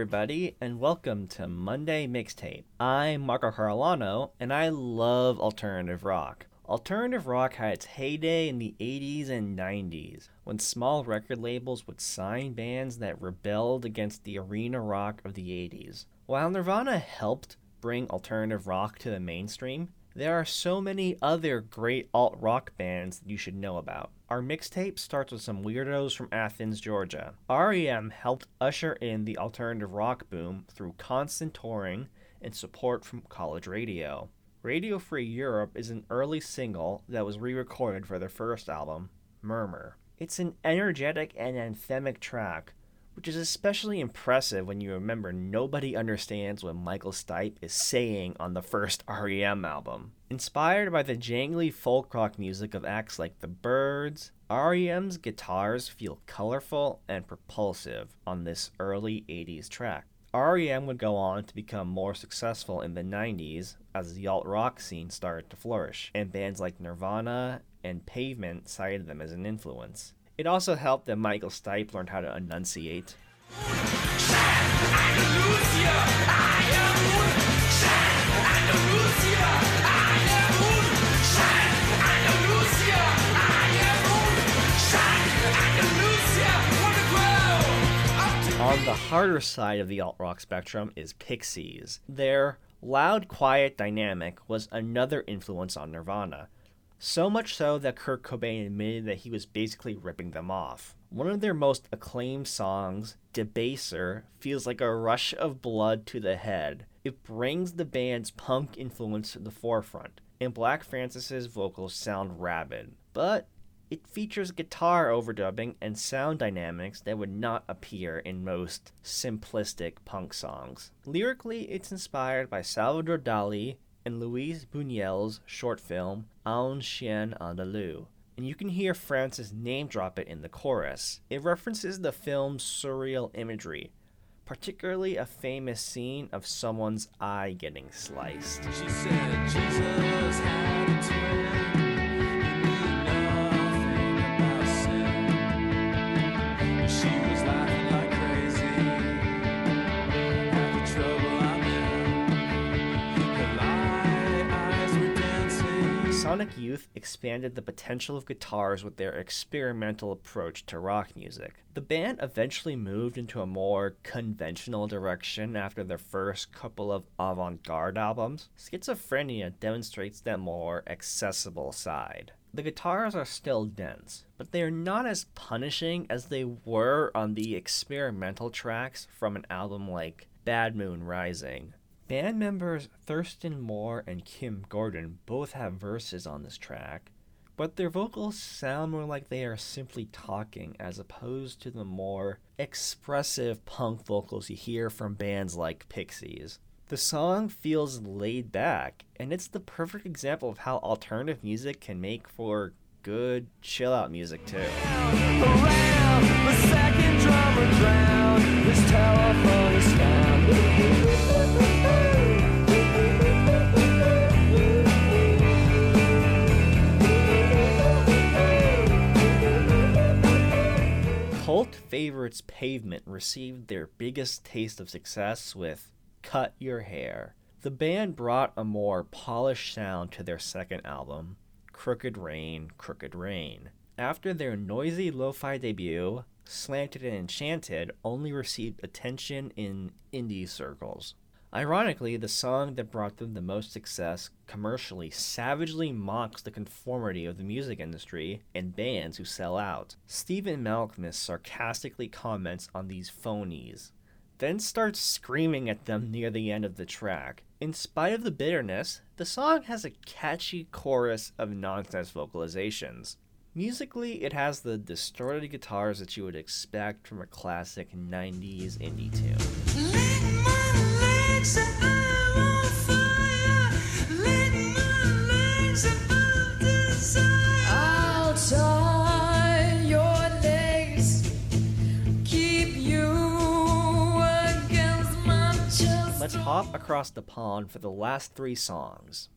everybody, and welcome to Monday Mixtape. I'm Marco Carolano, and I love alternative rock. Alternative rock had its heyday in the 80s and 90s, when small record labels would sign bands that rebelled against the arena rock of the 80s. While Nirvana helped bring alternative rock to the mainstream, there are so many other great alt rock bands that you should know about. Our mixtape starts with some weirdos from Athens, Georgia. REM helped usher in the alternative rock boom through constant touring and support from college radio. Radio Free Europe is an early single that was re recorded for their first album, Murmur. It's an energetic and anthemic track which is especially impressive when you remember nobody understands what Michael Stipe is saying on the first REM album. Inspired by the jangly folk rock music of acts like The Byrds, REM's guitars feel colorful and propulsive on this early 80s track. REM would go on to become more successful in the 90s as the alt rock scene started to flourish, and bands like Nirvana and Pavement cited them as an influence. It also helped that Michael Stipe learned how to enunciate. On the harder side of the alt rock spectrum is Pixies. Their loud, quiet dynamic was another influence on Nirvana, so much so that Kurt Cobain admitted that he was basically ripping them off. One of their most acclaimed songs, Debaser, feels like a rush of blood to the head. It brings the band's punk influence to the forefront, and Black Francis's vocals sound rabid. But it features guitar overdubbing and sound dynamics that would not appear in most simplistic punk songs. Lyrically, it's inspired by Salvador Dali and Luis Buñuel's short film Un Chien Andalou, and you can hear Francis name drop it in the chorus. It references the film's surreal imagery, particularly a famous scene of someone's eye getting sliced. Sonic Youth expanded the potential of guitars with their experimental approach to rock music. The band eventually moved into a more conventional direction after their first couple of avant garde albums. Schizophrenia demonstrates that more accessible side. The guitars are still dense, but they are not as punishing as they were on the experimental tracks from an album like Bad Moon Rising. Band members Thurston Moore and Kim Gordon both have verses on this track, but their vocals sound more like they are simply talking as opposed to the more expressive punk vocals you hear from bands like Pixies. The song feels laid back, and it's the perfect example of how alternative music can make for good chill out music too. Cult favorites Pavement received their biggest taste of success with Cut Your Hair. The band brought a more polished sound to their second album, Crooked Rain, Crooked Rain. After their noisy lo fi debut, Slanted and Enchanted only received attention in indie circles. Ironically, the song that brought them the most success commercially savagely mocks the conformity of the music industry and bands who sell out. Stephen Malkmus sarcastically comments on these phonies, then starts screaming at them near the end of the track. In spite of the bitterness, the song has a catchy chorus of nonsense vocalizations. Musically, it has the distorted guitars that you would expect from a classic 90s indie tune. Let's hop across the pond for the last three songs.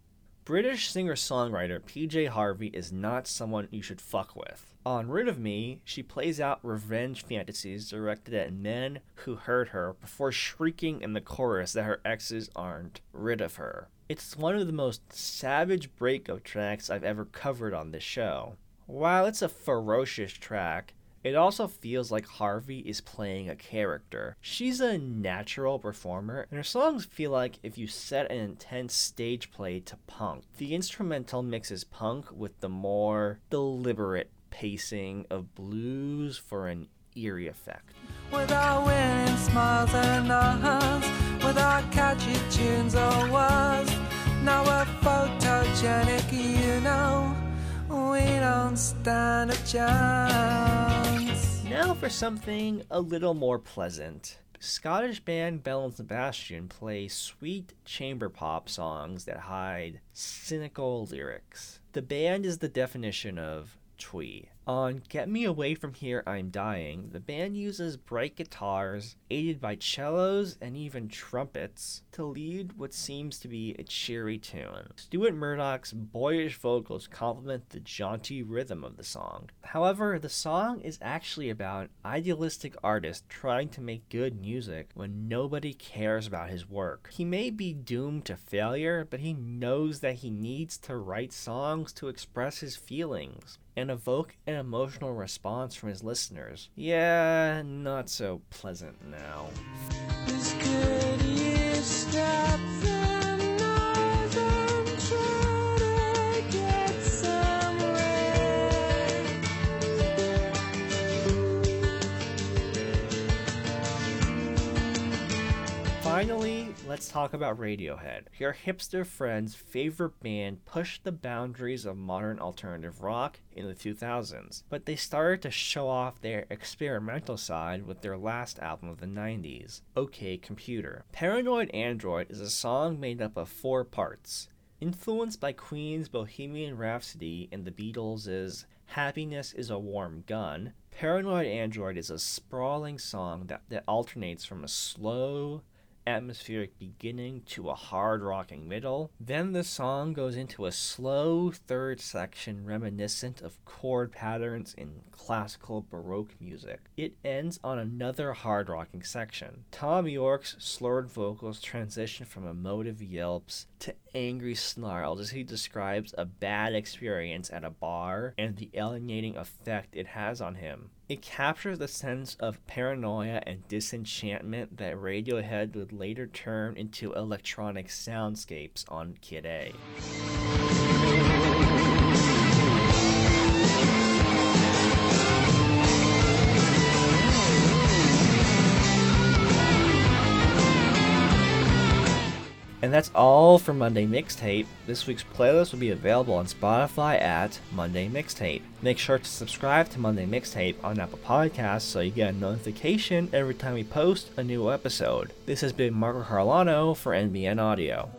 British singer songwriter PJ Harvey is not someone you should fuck with. On Rid of Me, she plays out revenge fantasies directed at men who hurt her before shrieking in the chorus that her exes aren't rid of her. It's one of the most savage breakup tracks I've ever covered on this show. While it's a ferocious track, it also feels like Harvey is playing a character. She's a natural performer, and her songs feel like if you set an intense stage play to punk. The instrumental mixes punk with the more deliberate pacing of blues for an eerie effect. With our winning smiles and our hands, with our catchy tunes or words, now we're photogenic, you know, we don't stand a chance. Now for something a little more pleasant. Scottish band Belle and Sebastian play sweet chamber pop songs that hide cynical lyrics. The band is the definition of twee. On Get Me Away From Here, I'm Dying, the band uses bright guitars, aided by cellos and even trumpets, to lead what seems to be a cheery tune. Stuart Murdoch's boyish vocals complement the jaunty rhythm of the song. However, the song is actually about an idealistic artist trying to make good music when nobody cares about his work. He may be doomed to failure, but he knows that he needs to write songs to express his feelings and evoke an emotional response from his listeners. Yeah, not so pleasant now. Let's talk about Radiohead. Your hipster friend's favorite band pushed the boundaries of modern alternative rock in the 2000s, but they started to show off their experimental side with their last album of the 90s, OK Computer. Paranoid Android is a song made up of four parts. Influenced by Queen's Bohemian Rhapsody and the Beatles' Happiness is a Warm Gun, Paranoid Android is a sprawling song that, that alternates from a slow, atmospheric beginning to a hard rocking middle. Then the song goes into a slow third section reminiscent of chord patterns in classical Baroque music. It ends on another hard rocking section. Thom Yorke's slurred vocals transition from emotive yelps to angry snarls as he describes a bad experience at a bar and the alienating effect it has on him. It captures the sense of paranoia and disenchantment that Radiohead would later turn into electronic soundscapes on Kid A. And that's all for Monday Mixtape. This week's playlist will be available on Spotify at Monday Mixtape. Make sure to subscribe to Monday Mixtape on Apple Podcasts so you get a notification every time we post a new episode. This has been Marco Carolano for NBN Audio.